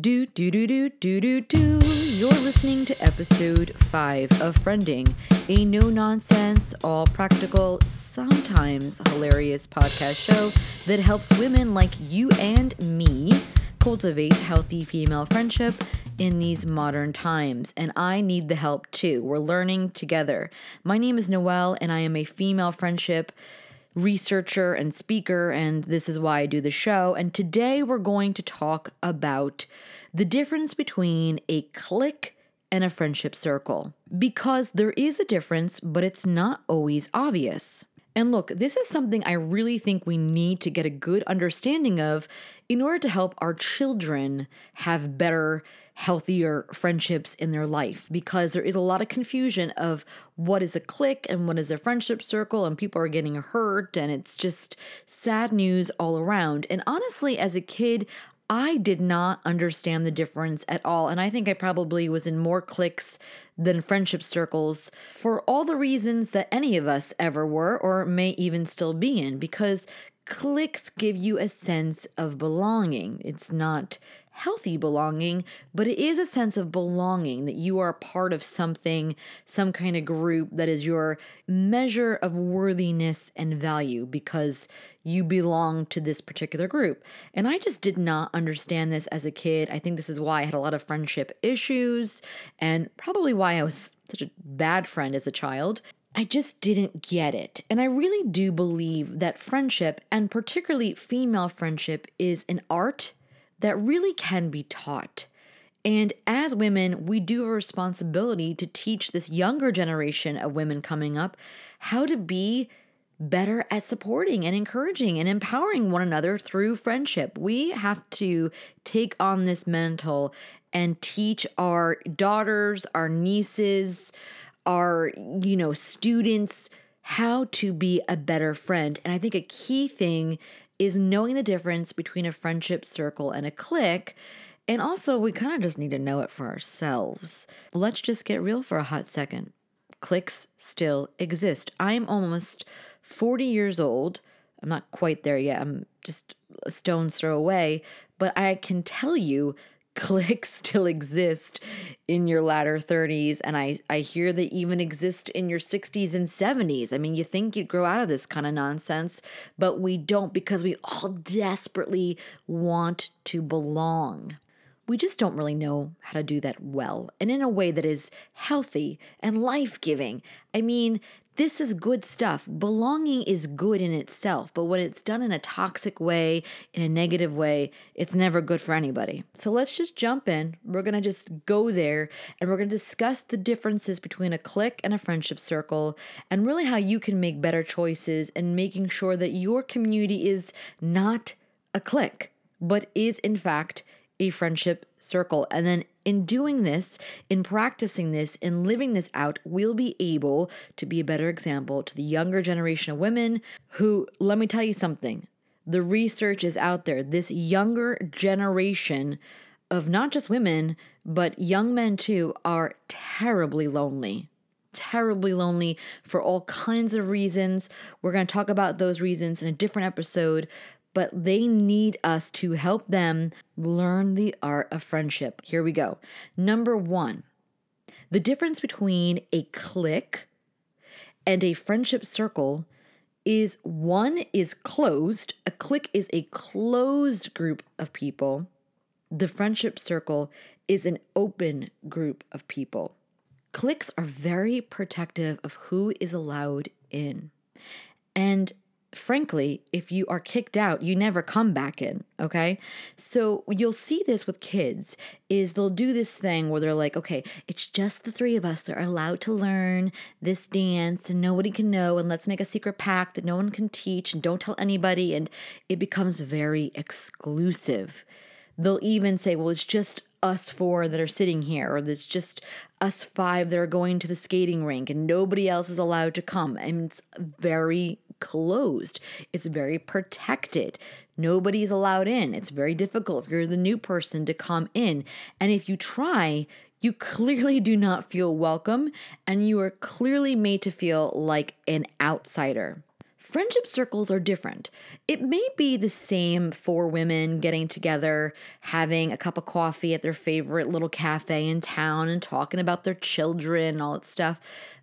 Do do do do do do do. You're listening to episode five of Friending, a no nonsense, all practical, sometimes hilarious podcast show that helps women like you and me cultivate healthy female friendship in these modern times. And I need the help too. We're learning together. My name is Noelle, and I am a female friendship researcher and speaker, and this is why I do the show. And today we're going to talk about the difference between a clique and a friendship circle. Because there is a difference, but it's not always obvious. And look, this is something I really think we need to get a good understanding of in order to help our children have better, healthier friendships in their life because there is a lot of confusion of what is a clique and what is a friendship circle, and people are getting hurt, and it's just sad news all around. And honestly, as a kid, I did not understand the difference at all. And I think I probably was in more cliques than friendship circles for all the reasons that any of us ever were or may even still be in, because cliques give you a sense of belonging. It's not healthy belonging, but it is a sense of belonging that you are part of something, some kind of group that is your measure of worthiness and value because you belong to this particular group. And I just did not understand this as a kid. I think this is why I had a lot of friendship issues and probably why I was such a bad friend as a child. I just didn't get it. And I really do believe that friendship, and particularly female friendship, is an art that really can be taught. And as women, we do have a responsibility to teach this younger generation of women coming up how to be better at supporting and encouraging and empowering one another through friendship. We have to take on this mantle and teach our daughters, our nieces, our, you know, students how to be a better friend. And I think a key thing is knowing the difference between a friendship circle and a clique. And also, we kind of just need to know it for ourselves. Let's just get real for a hot second. Cliques still exist. I'm almost 40 years old. I'm not quite there yet. I'm just a stone's throw away. But I can tell you cliques still exist in your latter 30s and I, I hear they even exist in your 60s and 70s i mean you think you'd grow out of this kind of nonsense but we don't because we all desperately want to belong. We just don't really know how to do that well and in a way that is healthy and life-giving. I mean this is good stuff. Belonging is good in itself, but when it's done in a toxic way, in a negative way, it's never good for anybody. So let's just jump in. We're going to just go there and we're going to discuss the differences between a clique and a friendship circle and really how you can make better choices and making sure that your community is not a clique, but is in fact a friendship circle. And then in doing this, in practicing this, in living this out, we'll be able to be a better example to the younger generation of women who, let me tell you something, the research is out there. This younger generation of not just women, but young men too, are terribly lonely terribly lonely for all kinds of reasons. We're going to talk about those reasons in a different episode, but they need us to help them learn the art of friendship. Here we go. Number one, the difference between a clique and a friendship circle is one is closed, a clique is a closed group of people. The friendship circle is an open group of people. Cliques are very protective of who is allowed in. And frankly, if you are kicked out, you never come back in, okay? So you'll see this with kids is they'll do this thing where they're like, okay, it's just the three of us that are allowed to learn this dance and nobody can know and let's make a secret pact that no one can teach and don't tell anybody and it becomes very exclusive. They'll even say, well, it's just us four that are sitting here, or there's just us five that are going to the skating rink and nobody else is allowed to come. And it's very closed, it's very protected. Nobody's allowed in. It's very difficult if you're the new person to come in. And if you try, you clearly do not feel welcome and you are clearly made to feel like an outsider. Friendship circles are different. It may be the same for women getting together, having a cup of coffee at their favorite little cafe in town and talking about their children and all that stuff.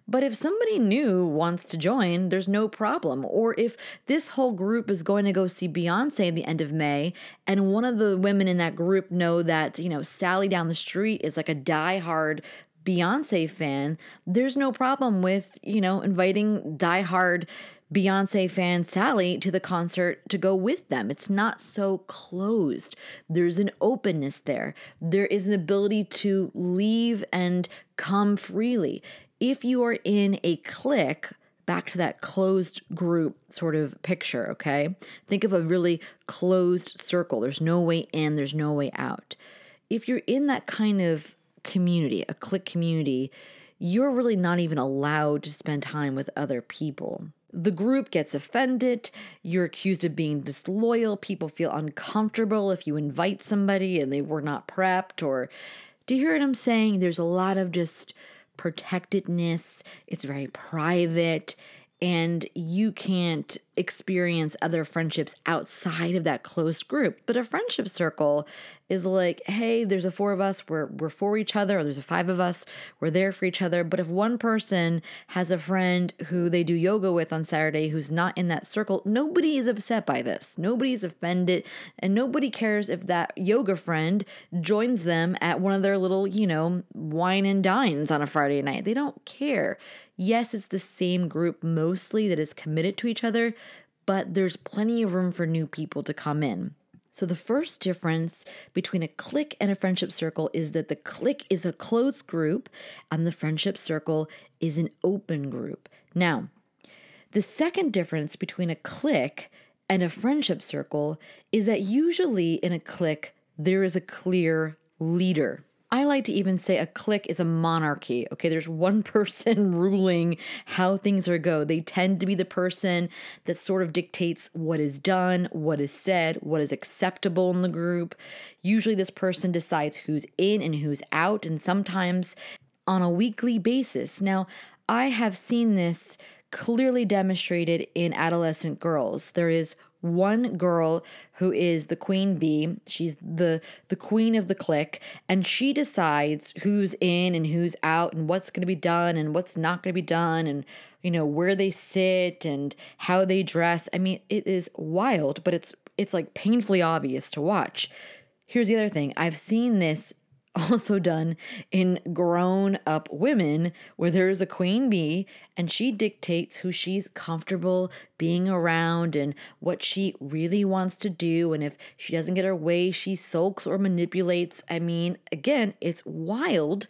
But if somebody new wants to join, there's no problem. Or if this whole group is going to go see Beyonce at the end of May, and one of the women in that group know that, you know, Sally down the street is like a diehard Beyonce fan, there's no problem with, you know, inviting diehard Beyonce fan Sally to the concert to go with them. It's not so closed. There's an openness there. There is an ability to leave and come freely if you are in a clique, back to that closed group sort of picture, okay? Think of a really closed circle. There's no way in, there's no way out. If you're in that kind of community, a clique community, you're really not even allowed to spend time with other people. The group gets offended. You're accused of being disloyal. People feel uncomfortable if you invite somebody and they were not prepped. Or do you hear what I'm saying? There's a lot of just protectedness, it's very private, and you can't experience other friendships outside of that close group. But a friendship circle is like, hey, there's a four of us, we're we're for each other, or there's a five of us, we're there for each other. But if one person has a friend who they do yoga with on Saturday who's not in that circle, nobody is upset by this. Nobody's offended, and nobody cares if that yoga friend joins them at one of their little, you know, wine and dines on a Friday night. They don't care. Yes, it's the same group mostly that is committed to each other, but there's plenty of room for new people to come in. So, the first difference between a clique and a friendship circle is that the clique is a closed group and the friendship circle is an open group. Now, the second difference between a clique and a friendship circle is that usually in a clique, there is a clear leader. I like to even say a clique is a monarchy. Okay, there's one person ruling how things are go. They tend to be the person that sort of dictates what is done, what is said, what is acceptable in the group. Usually this person decides who's in and who's out and sometimes on a weekly basis. Now, I have seen this clearly demonstrated in adolescent girls. There is one girl who is the queen bee. She's the the queen of the clique, and she decides who's in and who's out, and what's going to be done and what's not going to be done, and you know where they sit and how they dress. I mean, it is wild, but it's it's like painfully obvious to watch. Here's the other thing. I've seen this also done in grown up women where there's a queen bee and she dictates who she's comfortable being around and what she really wants to do. And if she doesn't get her way, she sulks or manipulates. I mean, again, it's wild,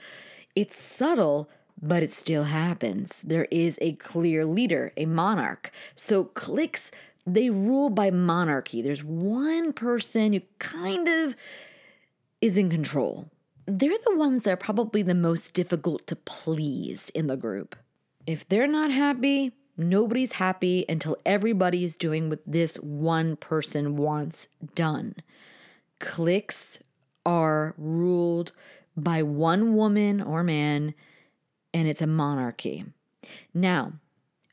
it's subtle. But it still happens. There is a clear leader, a monarch. So cliques, they rule by monarchy. There's one person who kind of is in control they're the ones that are probably the most difficult to please in the group. If they're not happy, nobody's happy until everybody is doing what this one person wants done. Cliques are ruled by one woman or man, and it's a monarchy. Now,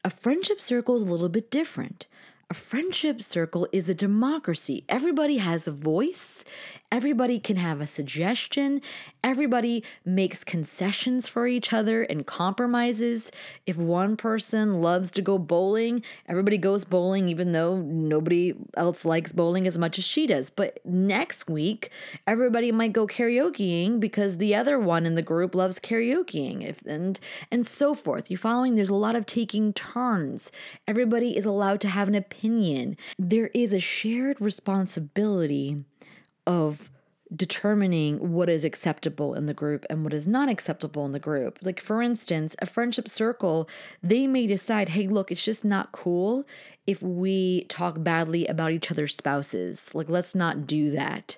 a friendship circle is a little bit different. A friendship circle is a democracy. Everybody has a voice, everybody can have a suggestion, everybody makes concessions for each other and compromises. If one person loves to go bowling, everybody goes bowling, even though nobody else likes bowling as much as she does. But next week, everybody might go karaokeing because the other one in the group loves karaokeing, if, and, and so forth. You following? There's a lot of taking turns. Everybody is allowed to have an opinion. There is a shared responsibility of determining what is acceptable in the group and what is not acceptable in the group. Like, for instance, a friendship circle, they may decide, hey, look, it's just not cool if we talk badly about each other's spouses. Like, let's not do that.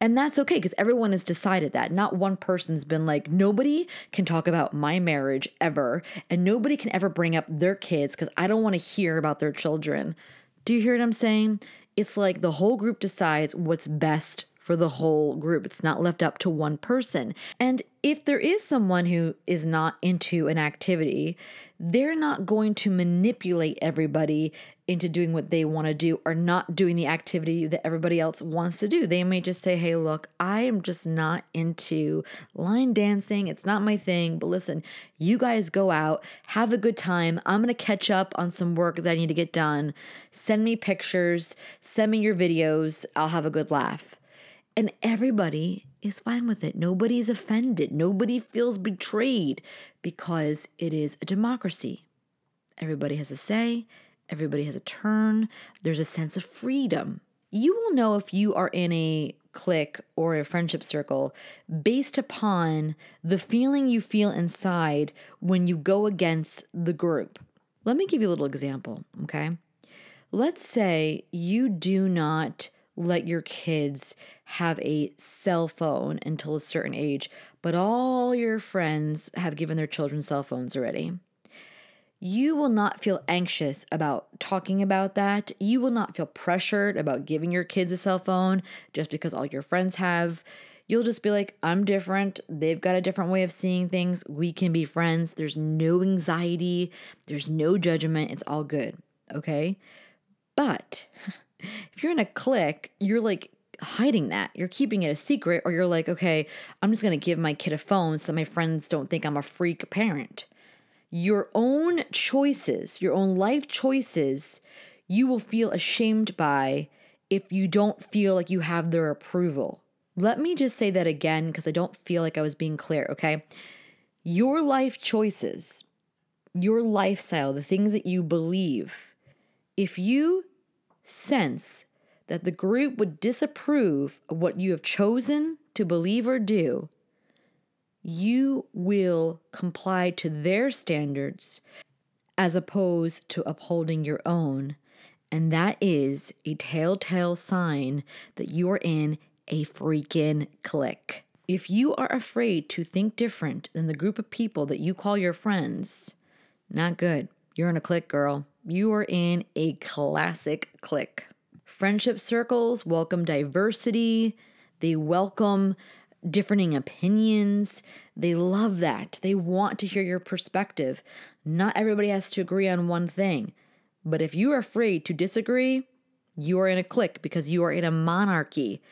And that's okay because everyone has decided that. Not one person's been like, nobody can talk about my marriage ever, and nobody can ever bring up their kids because I don't want to hear about their children. Do you hear what I'm saying? It's like the whole group decides what's best for the whole group. It's not left up to one person. And if there is someone who is not into an activity, they're not going to manipulate everybody into doing what they want to do or not doing the activity that everybody else wants to do. They may just say, hey, look, I am just not into line dancing. It's not my thing. But listen, you guys go out, have a good time. I'm going to catch up on some work that I need to get done. Send me pictures, send me your videos. I'll have a good laugh. And everybody is fine with it. Nobody's offended. Nobody feels betrayed because it is a democracy. Everybody has a say Everybody has a turn. There's a sense of freedom. You will know if you are in a clique or a friendship circle based upon the feeling you feel inside when you go against the group. Let me give you a little example, okay? Let's say you do not let your kids have a cell phone until a certain age, but all your friends have given their children cell phones already. You will not feel anxious about talking about that. You will not feel pressured about giving your kids a cell phone just because all your friends have. You'll just be like, I'm different. They've got a different way of seeing things. We can be friends. There's no anxiety, there's no judgment. It's all good. Okay. But if you're in a clique, you're like, hiding that. You're keeping it a secret, or you're like, okay, I'm just gonna give my kid a phone so my friends don't think I'm a freak parent your own choices, your own life choices, you will feel ashamed by if you don't feel like you have their approval. Let me just say that again because I don't feel like I was being clear, okay? Your life choices, your lifestyle, the things that you believe, if you sense that the group would disapprove of what you have chosen to believe or do, you will comply to their standards as opposed to upholding your own. And that is a telltale sign that you're in a freaking clique. If you are afraid to think different than the group of people that you call your friends, not good. You're in a clique, girl. You are in a classic clique. Friendship circles welcome diversity, they welcome differing opinions. They love that. They want to hear your perspective. Not everybody has to agree on one thing. But if you are afraid to disagree, you are in a clique because you are in a monarchy.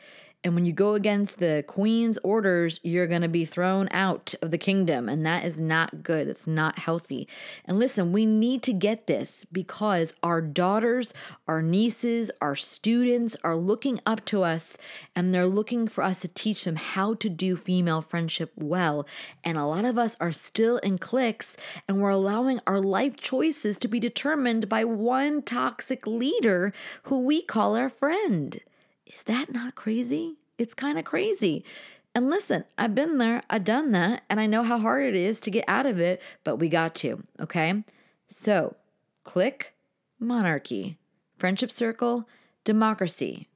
And when you go against the queen's orders, you're going to be thrown out of the kingdom. And that is not good. That's not healthy. And listen, we need to get this because our daughters, our nieces, our students are looking up to us and they're looking for us to teach them how to do female friendship well. And a lot of us are still in cliques and we're allowing our life choices to be determined by one toxic leader who we call our friend. Is that not crazy? It's kind of crazy. And listen, I've been there, I've done that, and I know how hard it is to get out of it, but we got to, okay? So, clique, monarchy, friendship circle, democracy.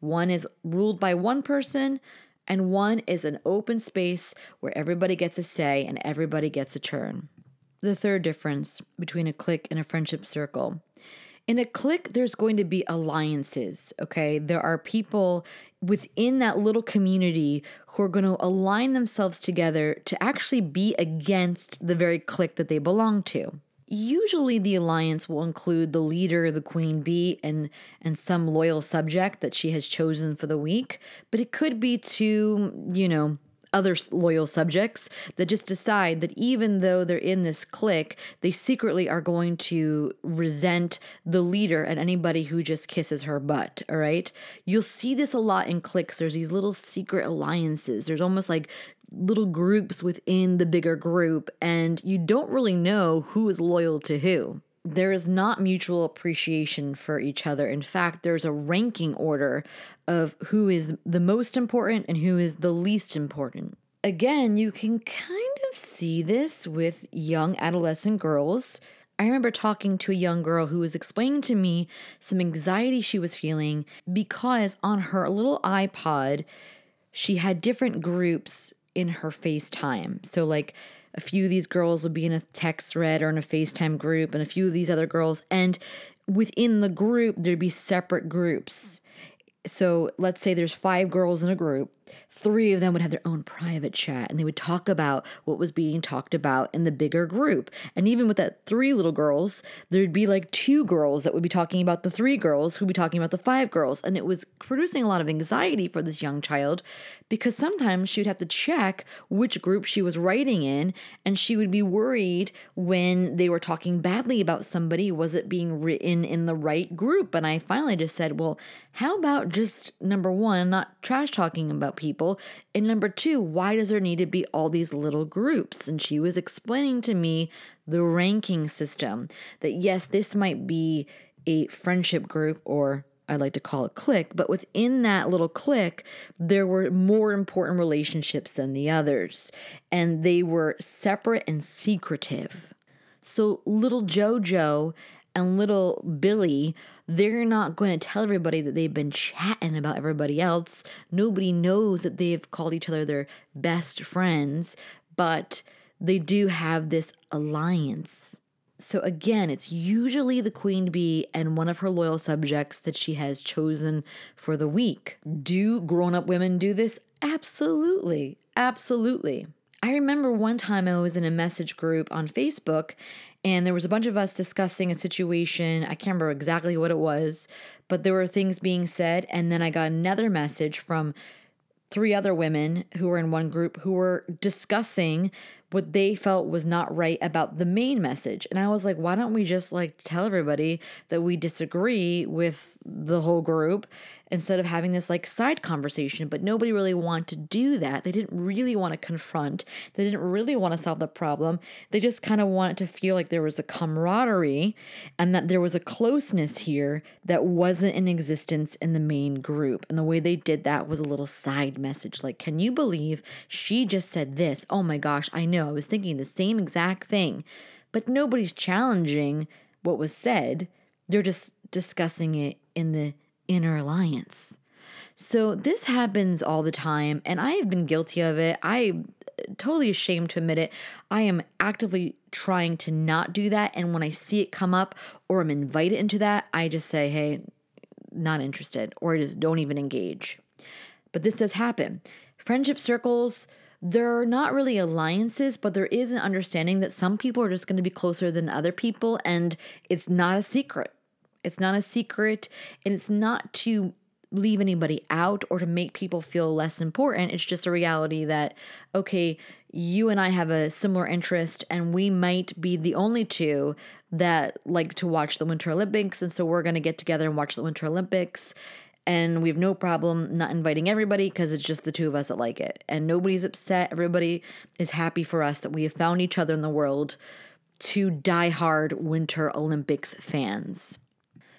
One is ruled by one person, and one is an open space where everybody gets a say and everybody gets a turn. The third difference between a clique and a friendship circle in a clique, there's going to be alliances, okay? There are people within that little community who are going to align themselves together to actually be against the very clique that they belong to. Usually the alliance will include the leader, the queen bee, and and some loyal subject that she has chosen for the week, but it could be to, you know, other loyal subjects that just decide that even though they're in this clique, they secretly are going to resent the leader and anybody who just kisses her butt. All right. You'll see this a lot in cliques. There's these little secret alliances. There's almost like little groups within the bigger group, and you don't really know who is loyal to who there is not mutual appreciation for each other. In fact, there's a ranking order of who is the most important and who is the least important. Again, you can kind of see this with young adolescent girls. I remember talking to a young girl who was explaining to me some anxiety she was feeling because on her little iPod, she had different groups in her FaceTime. So, like, a few of these girls will be in a text thread or in a FaceTime group, and a few of these other girls. And within the group, there'd be separate groups. So let's say there's five girls in a group, three of them would have their own private chat and they would talk about what was being talked about in the bigger group. And even with that three little girls, there'd be like two girls that would be talking about the three girls who'd be talking about the five girls. And it was producing a lot of anxiety for this young child because sometimes she'd have to check which group she was writing in and she would be worried when they were talking badly about somebody was it being written in the right group and i finally just said well how about just number one not trash talking about people and number two why does there need to be all these little groups and she was explaining to me the ranking system that yes this might be a friendship group or I like to call it clique, but within that little clique, there were more important relationships than the others, and they were separate and secretive. So little JoJo and little Billy, they're not going to tell everybody that they've been chatting about everybody else. Nobody knows that they've called each other their best friends, but they do have this alliance so again, it's usually the queen bee and one of her loyal subjects that she has chosen for the week. Do grown up women do this? Absolutely. Absolutely. I remember one time I was in a message group on Facebook and there was a bunch of us discussing a situation. I can't remember exactly what it was, but there were things being said. And then I got another message from three other women who were in one group who were discussing what they felt was not right about the main message. And I was like, why don't we just like tell everybody that we disagree with the whole group instead of having this like side conversation? But nobody really wanted to do that. They didn't really want to confront, they didn't really want to solve the problem. They just kind of wanted to feel like there was a camaraderie and that there was a closeness here that wasn't in existence in the main group. And the way they did that was a little side message like, can you believe she just said this? Oh my gosh, I know. I was thinking the same exact thing, but nobody's challenging what was said. They're just discussing it in the inner alliance. So this happens all the time, and I have been guilty of it. I totally ashamed to admit it. I am actively trying to not do that. And when I see it come up or I'm invited into that, I just say, hey, not interested, or I just don't even engage. But this does happen. Friendship circles, they're not really alliances, but there is an understanding that some people are just going to be closer than other people, and it's not a secret. It's not a secret, and it's not to leave anybody out or to make people feel less important. It's just a reality that, okay, you and I have a similar interest, and we might be the only two that like to watch the Winter Olympics. And so we're going to get together and watch the Winter Olympics and we have no problem not inviting everybody because it's just the two of us that like it. And nobody's upset. Everybody is happy for us that we have found each other in the world to die-hard Winter Olympics fans.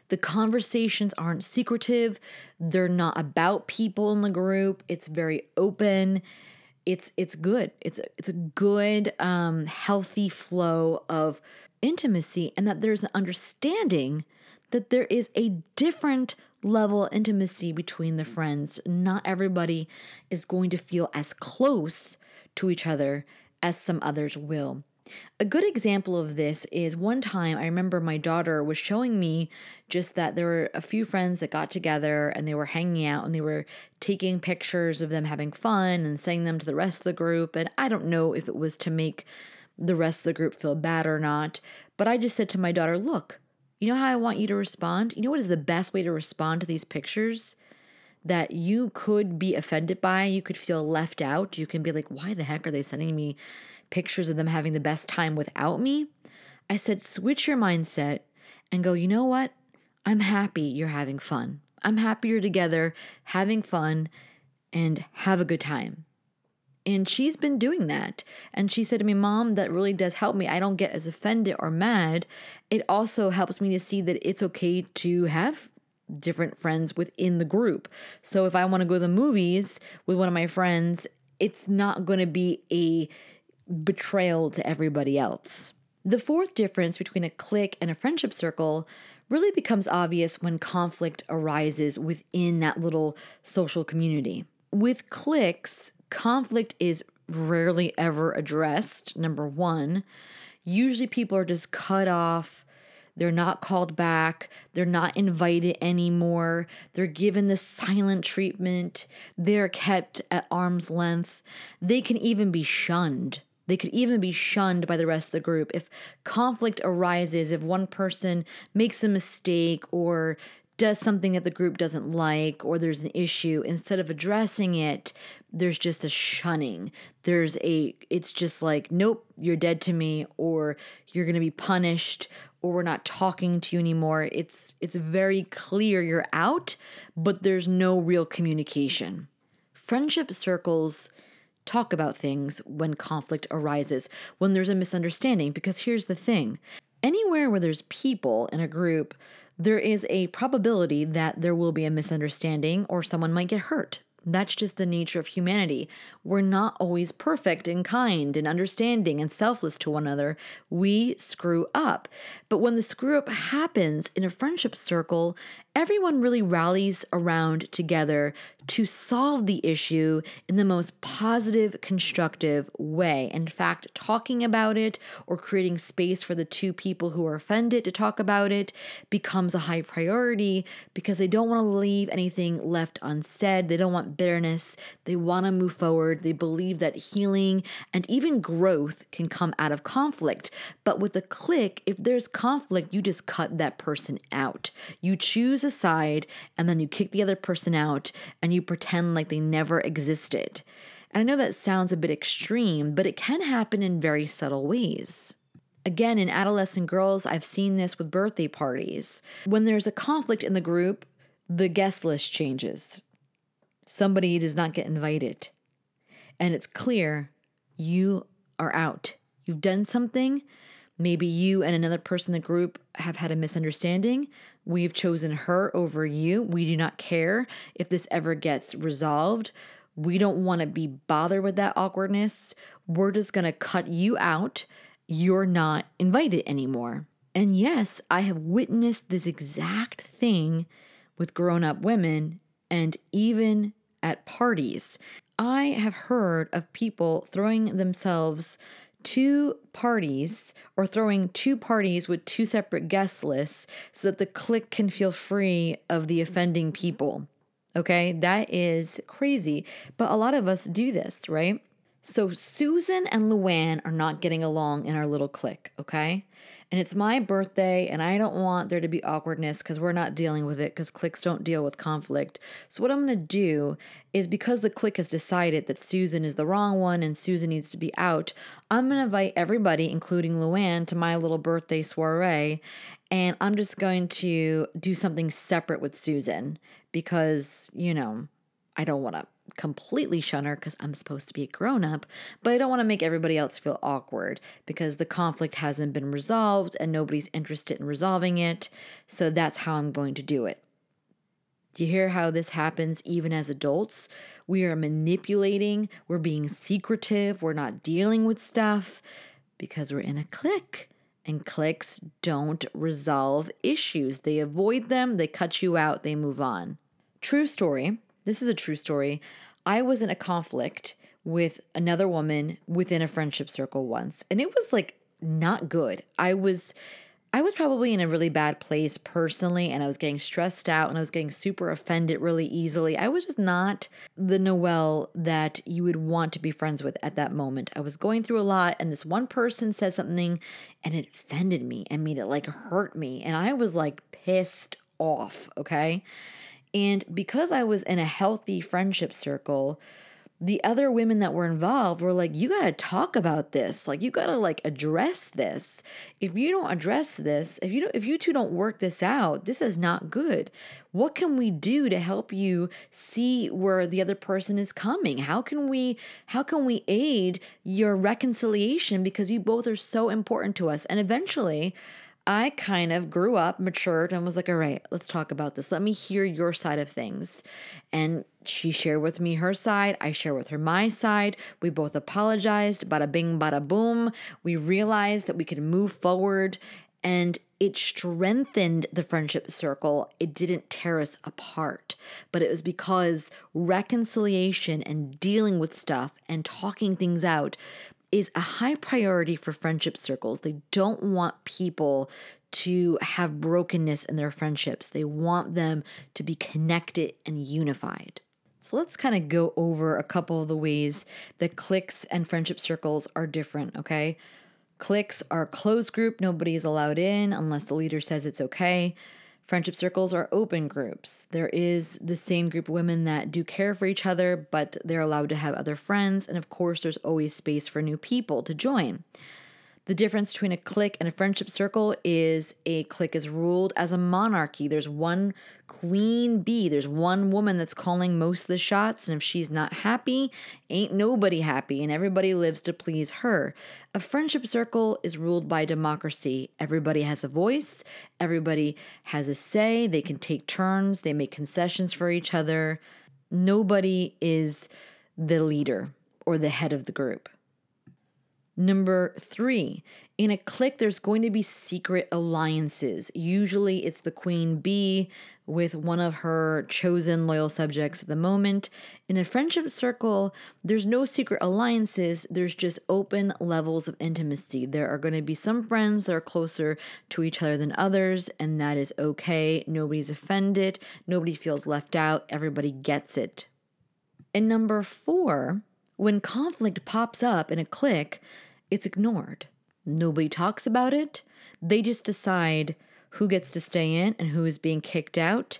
The conversations aren't secretive. They're not about people in the group. It's very open. It's it's good. It's it's a good um healthy flow of intimacy and that there's an understanding that there is a different level intimacy between the friends. Not everybody is going to feel as close to each other as some others will. A good example of this is one time I remember my daughter was showing me just that there were a few friends that got together and they were hanging out and they were taking pictures of them having fun and sending them to the rest of the group. And I don't know if it was to make the rest of the group feel bad or not, but I just said to my daughter, Look, you know how I want you to respond? You know what is the best way to respond to these pictures that you could be offended by? You could feel left out. You can be like, why the heck are they sending me pictures of them having the best time without me? I said, switch your mindset and go, you know what? I'm happy you're having fun. I'm happy you're together, having fun, and have a good time. And she's been doing that. And she said to me, Mom, that really does help me. I don't get as offended or mad. It also helps me to see that it's okay to have different friends within the group. So if I want to go to the movies with one of my friends, it's not going to be a betrayal to everybody else. The fourth difference between a clique and a friendship circle really becomes obvious when conflict arises within that little social community. With cliques, conflict is rarely ever addressed, number one. Usually people are just cut off. They're not called back. They're not invited anymore. They're given the silent treatment. They're kept at arm's length. They can even be shunned. They could even be shunned by the rest of the group. If conflict arises, if one person makes a mistake or does something that the group doesn't like or there's an issue instead of addressing it there's just a shunning. There's a it's just like nope you're dead to me or you're going to be punished or we're not talking to you anymore. It's it's very clear you're out but there's no real communication. Friendship circles talk about things when conflict arises when there's a misunderstanding because here's the thing. Anywhere where there's people in a group there is a probability that there will be a misunderstanding or someone might get hurt. That's just the nature of humanity. We're not always perfect and kind and understanding and selfless to one another. We screw up. But when the screw up happens in a friendship circle, everyone really rallies around together to solve the issue in the most positive, constructive way. In fact, talking about it or creating space for the two people who are offended to talk about it becomes a high priority because they don't want to leave anything left unsaid. They don't want bitterness. They want to move forward. They believe that healing and even growth can come out of conflict. But with a clique, if there's conflict, you just cut that person out. You choose a side and then you kick the other person out and you pretend like they never existed. And I know that sounds a bit extreme, but it can happen in very subtle ways. Again, in adolescent girls, I've seen this with birthday parties. When there's a conflict in the group, the guest list changes. Somebody does not get invited. And it's clear you are out. You've done something. Maybe you and another person in the group have had a misunderstanding. We've chosen her over you. We do not care if this ever gets resolved. We don't want to be bothered with that awkwardness. We're just going to cut you out. You're not invited anymore. And yes, I have witnessed this exact thing with grown up women and even at parties. I have heard of people throwing themselves two parties or throwing two parties with two separate guest lists so that the clique can feel free of the offending people. Okay, that is crazy. But a lot of us do this, right? So Susan and Luann are not getting along in our little clique, okay? and it's my birthday and I don't want there to be awkwardness because we're not dealing with it because cliques don't deal with conflict. So, what I'm going to do is because the clique has decided that Susan is the wrong one and Susan needs to be out, I'm going to invite everybody, including Luann, to my little birthday soiree. And I'm just going to do something separate with Susan because, you know, I don't want to completely shun her because I'm supposed to be a grown up, but I don't want to make everybody else feel awkward because the conflict hasn't been resolved and nobody's interested in resolving it. So that's how I'm going to do it. Do you hear how this happens even as adults? We are manipulating, we're being secretive, we're not dealing with stuff because we're in a clique. And cliques don't resolve issues. They avoid them, they cut you out, they move on. True story this is a true story. I was in a conflict with another woman within a friendship circle once, and it was like not good. I was I was probably in a really bad place personally, and I was getting stressed out and I was getting super offended really easily. I was just not the Noelle that you would want to be friends with at that moment. I was going through a lot, and this one person said something and it offended me and made it like hurt me. And I was like pissed off, okay? And because I was in a healthy friendship circle, the other women that were involved were like, you got to talk about this. Like, you got to like address this. If you don't address this, if you don't, if you two don't work this out, this is not good. What can we do to help you see where the other person is coming? How can we, how can we aid your reconciliation? Because you both are so important to us. And eventually, I kind of grew up, matured, and was like, all right, let's talk about this. Let me hear your side of things. And she shared with me her side. I share with her my side. We both apologized. Bada bing, bada boom. We realized that we could move forward and it strengthened the friendship circle. It didn't tear us apart, but it was because reconciliation and dealing with stuff and talking things out is a high priority for friendship circles. They don't want people to have brokenness in their friendships, they want them to be connected and unified. So let's kind of go over a couple of the ways that cliques and friendship circles are different, okay? Cliques are closed group, nobody is allowed in unless the leader says it's okay. Friendship circles are open groups. There is the same group of women that do care for each other, but they're allowed to have other friends. And of course, there's always space for new people to join. The difference between a clique and a friendship circle is a clique is ruled as a monarchy. There's one queen bee, there's one woman that's calling most of the shots, and if she's not happy, ain't nobody happy, and everybody lives to please her. A friendship circle is ruled by democracy. Everybody has a voice, everybody has a say, they can take turns, they make concessions for each other. Nobody is the leader or the head of the group. Number three, in a clique, there's going to be secret alliances. Usually it's the queen bee with one of her chosen loyal subjects at the moment. In a friendship circle, there's no secret alliances, there's just open levels of intimacy. There are going to be some friends that are closer to each other than others, and that is okay. Nobody's offended, nobody feels left out, everybody gets it. And number four, when conflict pops up in a clique, it's ignored. Nobody talks about it. They just decide who gets to stay in and who is being kicked out.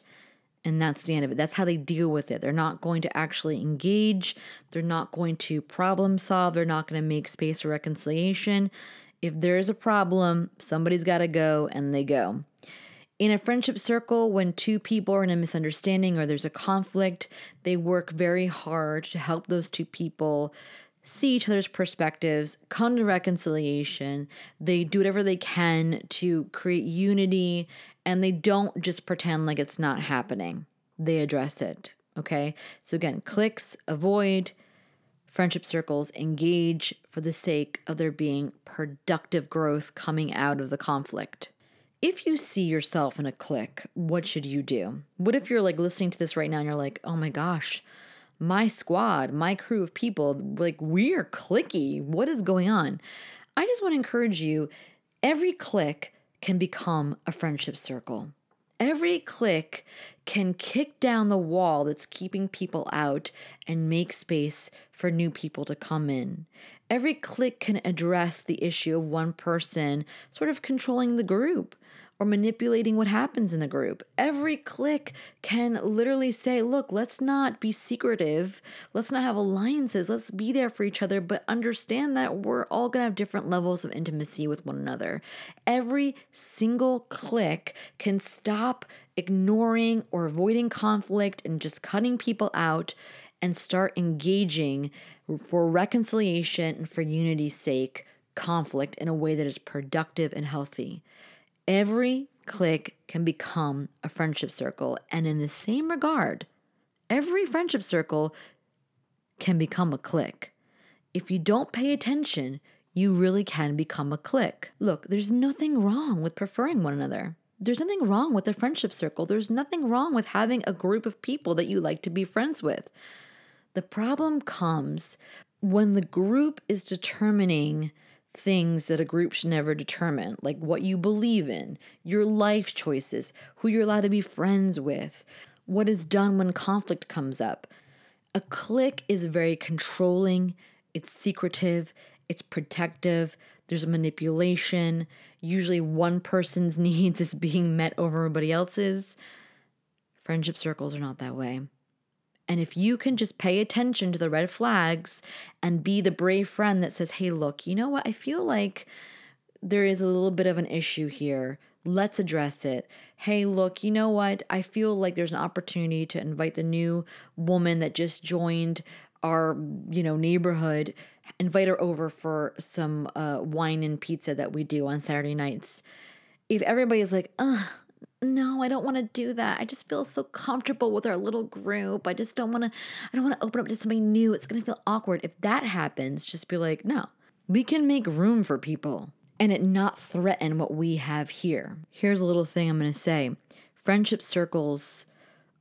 And that's the end of it. That's how they deal with it. They're not going to actually engage. They're not going to problem solve. They're not going to make space for reconciliation. If there is a problem, somebody's got to go and they go. In a friendship circle, when two people are in a misunderstanding or there's a conflict, they work very hard to help those two people see each other's perspectives, come to reconciliation. They do whatever they can to create unity and they don't just pretend like it's not happening. They address it. Okay. So again, cliques, avoid, friendship circles, engage for the sake of there being productive growth coming out of the conflict. If you see yourself in a clique, what should you do? What if you're like listening to this right now and you're like, oh my gosh, my squad, my crew of people, like we're cliquey. What is going on? I just want to encourage you every clique can become a friendship circle. Every clique can kick down the wall that's keeping people out and make space for new people to come in. Every clique can address the issue of one person sort of controlling the group or manipulating what happens in the group. Every clique can literally say, look, let's not be secretive. Let's not have alliances. Let's be there for each other, but understand that we're all going to have different levels of intimacy with one another. Every single clique can stop ignoring or avoiding conflict and just cutting people out and start engaging for reconciliation and for unity's sake conflict in a way that is productive and healthy. Every clique can become a friendship circle. And in the same regard, every friendship circle can become a clique. If you don't pay attention, you really can become a clique. Look, there's nothing wrong with preferring one another. There's nothing wrong with a friendship circle. There's nothing wrong with having a group of people that you like to be friends with. The problem comes when the group is determining things that a group should never determine, like what you believe in, your life choices, who you're allowed to be friends with, what is done when conflict comes up. A clique is very controlling, it's secretive, it's protective, there's manipulation. Usually, one person's needs is being met over everybody else's. Friendship circles are not that way. And if you can just pay attention to the red flags and be the brave friend that says, hey, look, you know what? I feel like there is a little bit of an issue here. Let's address it. Hey, look, you know what? I feel like there's an opportunity to invite the new woman that just joined our, you know, neighborhood, invite her over for some uh, wine and pizza that we do on Saturday nights. If everybody's like, ugh, no, I don't want to do that. I just feel so comfortable with our little group. I just don't want to, I don't want to open up to somebody new. It's going to feel awkward. If that happens, just be like, no, we can make room for people and it not threaten what we have here. Here's a little thing I'm going to say friendship circles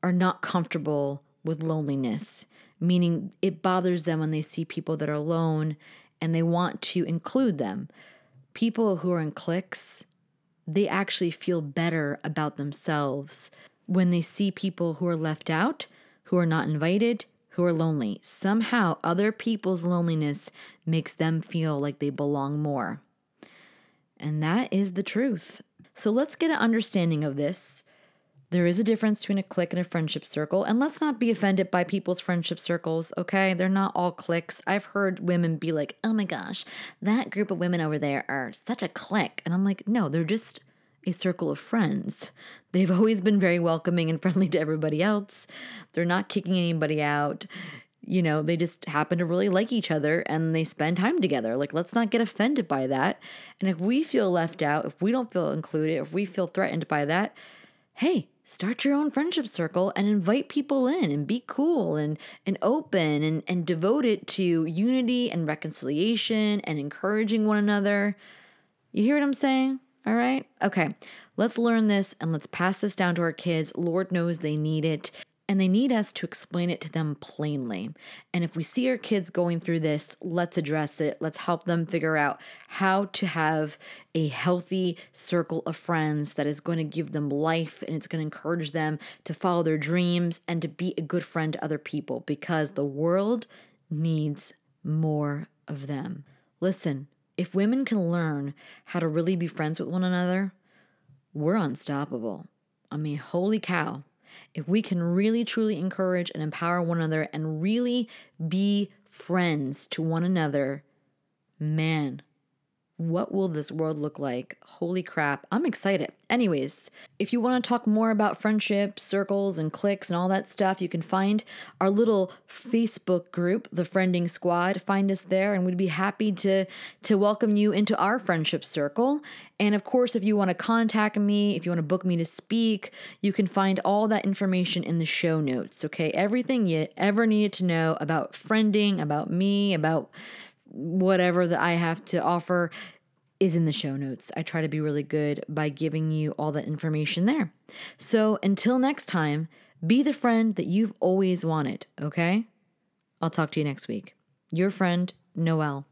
are not comfortable with loneliness, meaning it bothers them when they see people that are alone and they want to include them. People who are in cliques, they actually feel better about themselves when they see people who are left out, who are not invited, who are lonely. Somehow, other people's loneliness makes them feel like they belong more. And that is the truth. So let's get an understanding of this. There is a difference between a clique and a friendship circle, and let's not be offended by people's friendship circles, okay? They're not all cliques. I've heard women be like, oh my gosh, that group of women over there are such a clique. And I'm like, no, they're just a circle of friends. They've always been very welcoming and friendly to everybody else. They're not kicking anybody out. You know, they just happen to really like each other and they spend time together. Like, let's not get offended by that. And if we feel left out, if we don't feel included, if we feel threatened by that, hey, start your own friendship circle and invite people in and be cool and and open and and devote it to unity and reconciliation and encouraging one another. You hear what I'm saying? All right? Okay. Let's learn this and let's pass this down to our kids. Lord knows they need it. And they need us to explain it to them plainly. And if we see our kids going through this, let's address it. Let's help them figure out how to have a healthy circle of friends that is going to give them life and it's going to encourage them to follow their dreams and to be a good friend to other people because the world needs more of them. Listen, if women can learn how to really be friends with one another, we're unstoppable. I mean, holy cow. If we can really truly encourage and empower one another and really be friends to one another, man, what will this world look like? Holy crap, I'm excited. Anyways, if you want to talk more about friendship, circles, and cliques and all that stuff, you can find our little Facebook group, the Friending Squad. Find us there, and we'd be happy to, to welcome you into our friendship circle. And of course, if you want to contact me, if you want to book me to speak, you can find all that information in the show notes. Okay, everything you ever needed to know about friending, about me, about whatever that I have to offer is in the show notes. I try to be really good by giving you all that information there. So until next time, be the friend that you've always wanted, okay? I'll talk to you next week. Your friend, Noelle.